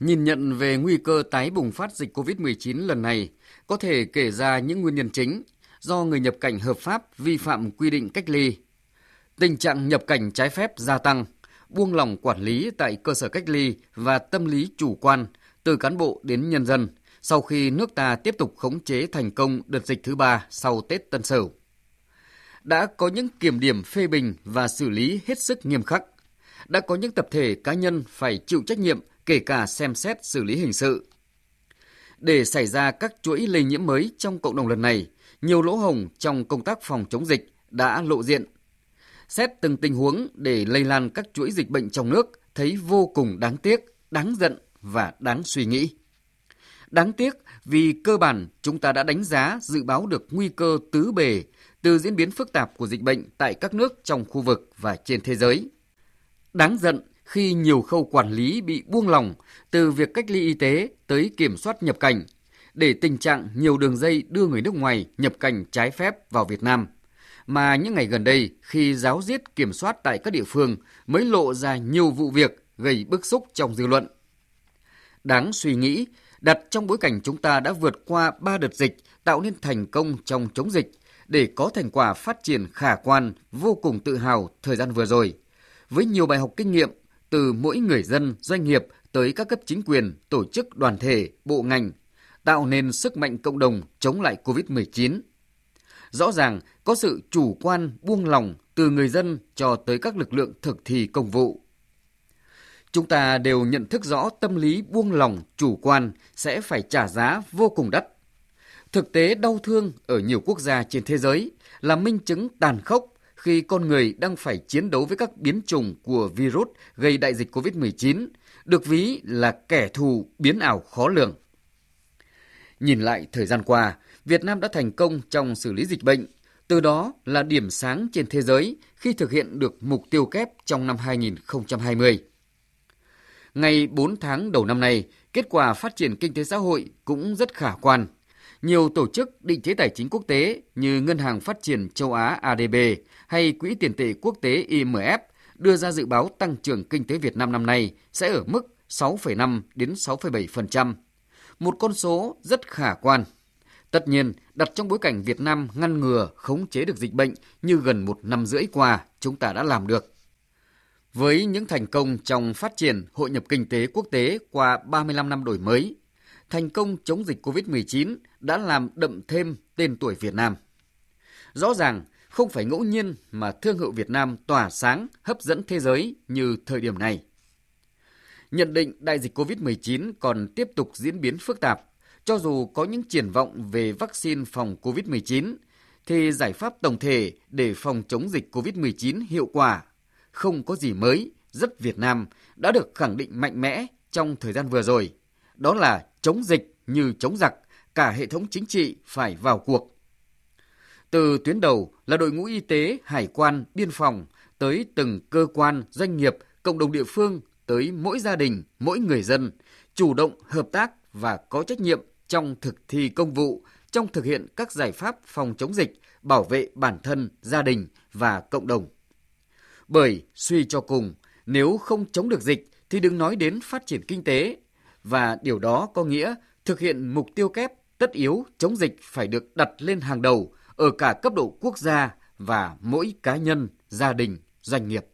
Nhìn nhận về nguy cơ tái bùng phát dịch COVID-19 lần này, có thể kể ra những nguyên nhân chính do người nhập cảnh hợp pháp vi phạm quy định cách ly. Tình trạng nhập cảnh trái phép gia tăng, buông lỏng quản lý tại cơ sở cách ly và tâm lý chủ quan từ cán bộ đến nhân dân sau khi nước ta tiếp tục khống chế thành công đợt dịch thứ ba sau Tết Tân Sửu. Đã có những kiểm điểm phê bình và xử lý hết sức nghiêm khắc. Đã có những tập thể cá nhân phải chịu trách nhiệm kể cả xem xét xử lý hình sự. Để xảy ra các chuỗi lây nhiễm mới trong cộng đồng lần này, nhiều lỗ hồng trong công tác phòng chống dịch đã lộ diện. Xét từng tình huống để lây lan các chuỗi dịch bệnh trong nước thấy vô cùng đáng tiếc, đáng giận và đáng suy nghĩ. Đáng tiếc vì cơ bản chúng ta đã đánh giá dự báo được nguy cơ tứ bề từ diễn biến phức tạp của dịch bệnh tại các nước trong khu vực và trên thế giới. Đáng giận khi nhiều khâu quản lý bị buông lỏng từ việc cách ly y tế tới kiểm soát nhập cảnh, để tình trạng nhiều đường dây đưa người nước ngoài nhập cảnh trái phép vào Việt Nam. Mà những ngày gần đây, khi giáo diết kiểm soát tại các địa phương mới lộ ra nhiều vụ việc gây bức xúc trong dư luận. Đáng suy nghĩ, đặt trong bối cảnh chúng ta đã vượt qua ba đợt dịch tạo nên thành công trong chống dịch để có thành quả phát triển khả quan, vô cùng tự hào thời gian vừa rồi. Với nhiều bài học kinh nghiệm từ mỗi người dân, doanh nghiệp tới các cấp chính quyền, tổ chức đoàn thể, bộ ngành, tạo nên sức mạnh cộng đồng chống lại COVID-19. Rõ ràng có sự chủ quan buông lỏng từ người dân cho tới các lực lượng thực thi công vụ. Chúng ta đều nhận thức rõ tâm lý buông lỏng, chủ quan sẽ phải trả giá vô cùng đắt. Thực tế đau thương ở nhiều quốc gia trên thế giới là minh chứng tàn khốc khi con người đang phải chiến đấu với các biến chủng của virus gây đại dịch COVID-19, được ví là kẻ thù biến ảo khó lường. Nhìn lại thời gian qua, Việt Nam đã thành công trong xử lý dịch bệnh, từ đó là điểm sáng trên thế giới khi thực hiện được mục tiêu kép trong năm 2020. Ngày 4 tháng đầu năm nay, kết quả phát triển kinh tế xã hội cũng rất khả quan. Nhiều tổ chức định chế tài chính quốc tế như Ngân hàng Phát triển Châu Á ADB hay Quỹ tiền tệ quốc tế IMF đưa ra dự báo tăng trưởng kinh tế Việt Nam năm nay sẽ ở mức 6,5 đến 6,7%. Một con số rất khả quan. Tất nhiên, đặt trong bối cảnh Việt Nam ngăn ngừa, khống chế được dịch bệnh như gần một năm rưỡi qua, chúng ta đã làm được. Với những thành công trong phát triển hội nhập kinh tế quốc tế qua 35 năm đổi mới, thành công chống dịch COVID-19 đã làm đậm thêm tên tuổi Việt Nam. Rõ ràng, không phải ngẫu nhiên mà thương hiệu Việt Nam tỏa sáng, hấp dẫn thế giới như thời điểm này. Nhận định đại dịch COVID-19 còn tiếp tục diễn biến phức tạp, cho dù có những triển vọng về vaccine phòng COVID-19, thì giải pháp tổng thể để phòng chống dịch COVID-19 hiệu quả, không có gì mới, rất Việt Nam đã được khẳng định mạnh mẽ trong thời gian vừa rồi. Đó là chống dịch như chống giặc, cả hệ thống chính trị phải vào cuộc. Từ tuyến đầu là đội ngũ y tế, hải quan, biên phòng, tới từng cơ quan, doanh nghiệp, cộng đồng địa phương, tới mỗi gia đình, mỗi người dân, chủ động hợp tác và có trách nhiệm trong thực thi công vụ, trong thực hiện các giải pháp phòng chống dịch, bảo vệ bản thân, gia đình và cộng đồng. Bởi suy cho cùng, nếu không chống được dịch thì đừng nói đến phát triển kinh tế và điều đó có nghĩa thực hiện mục tiêu kép tất yếu chống dịch phải được đặt lên hàng đầu ở cả cấp độ quốc gia và mỗi cá nhân, gia đình, doanh nghiệp.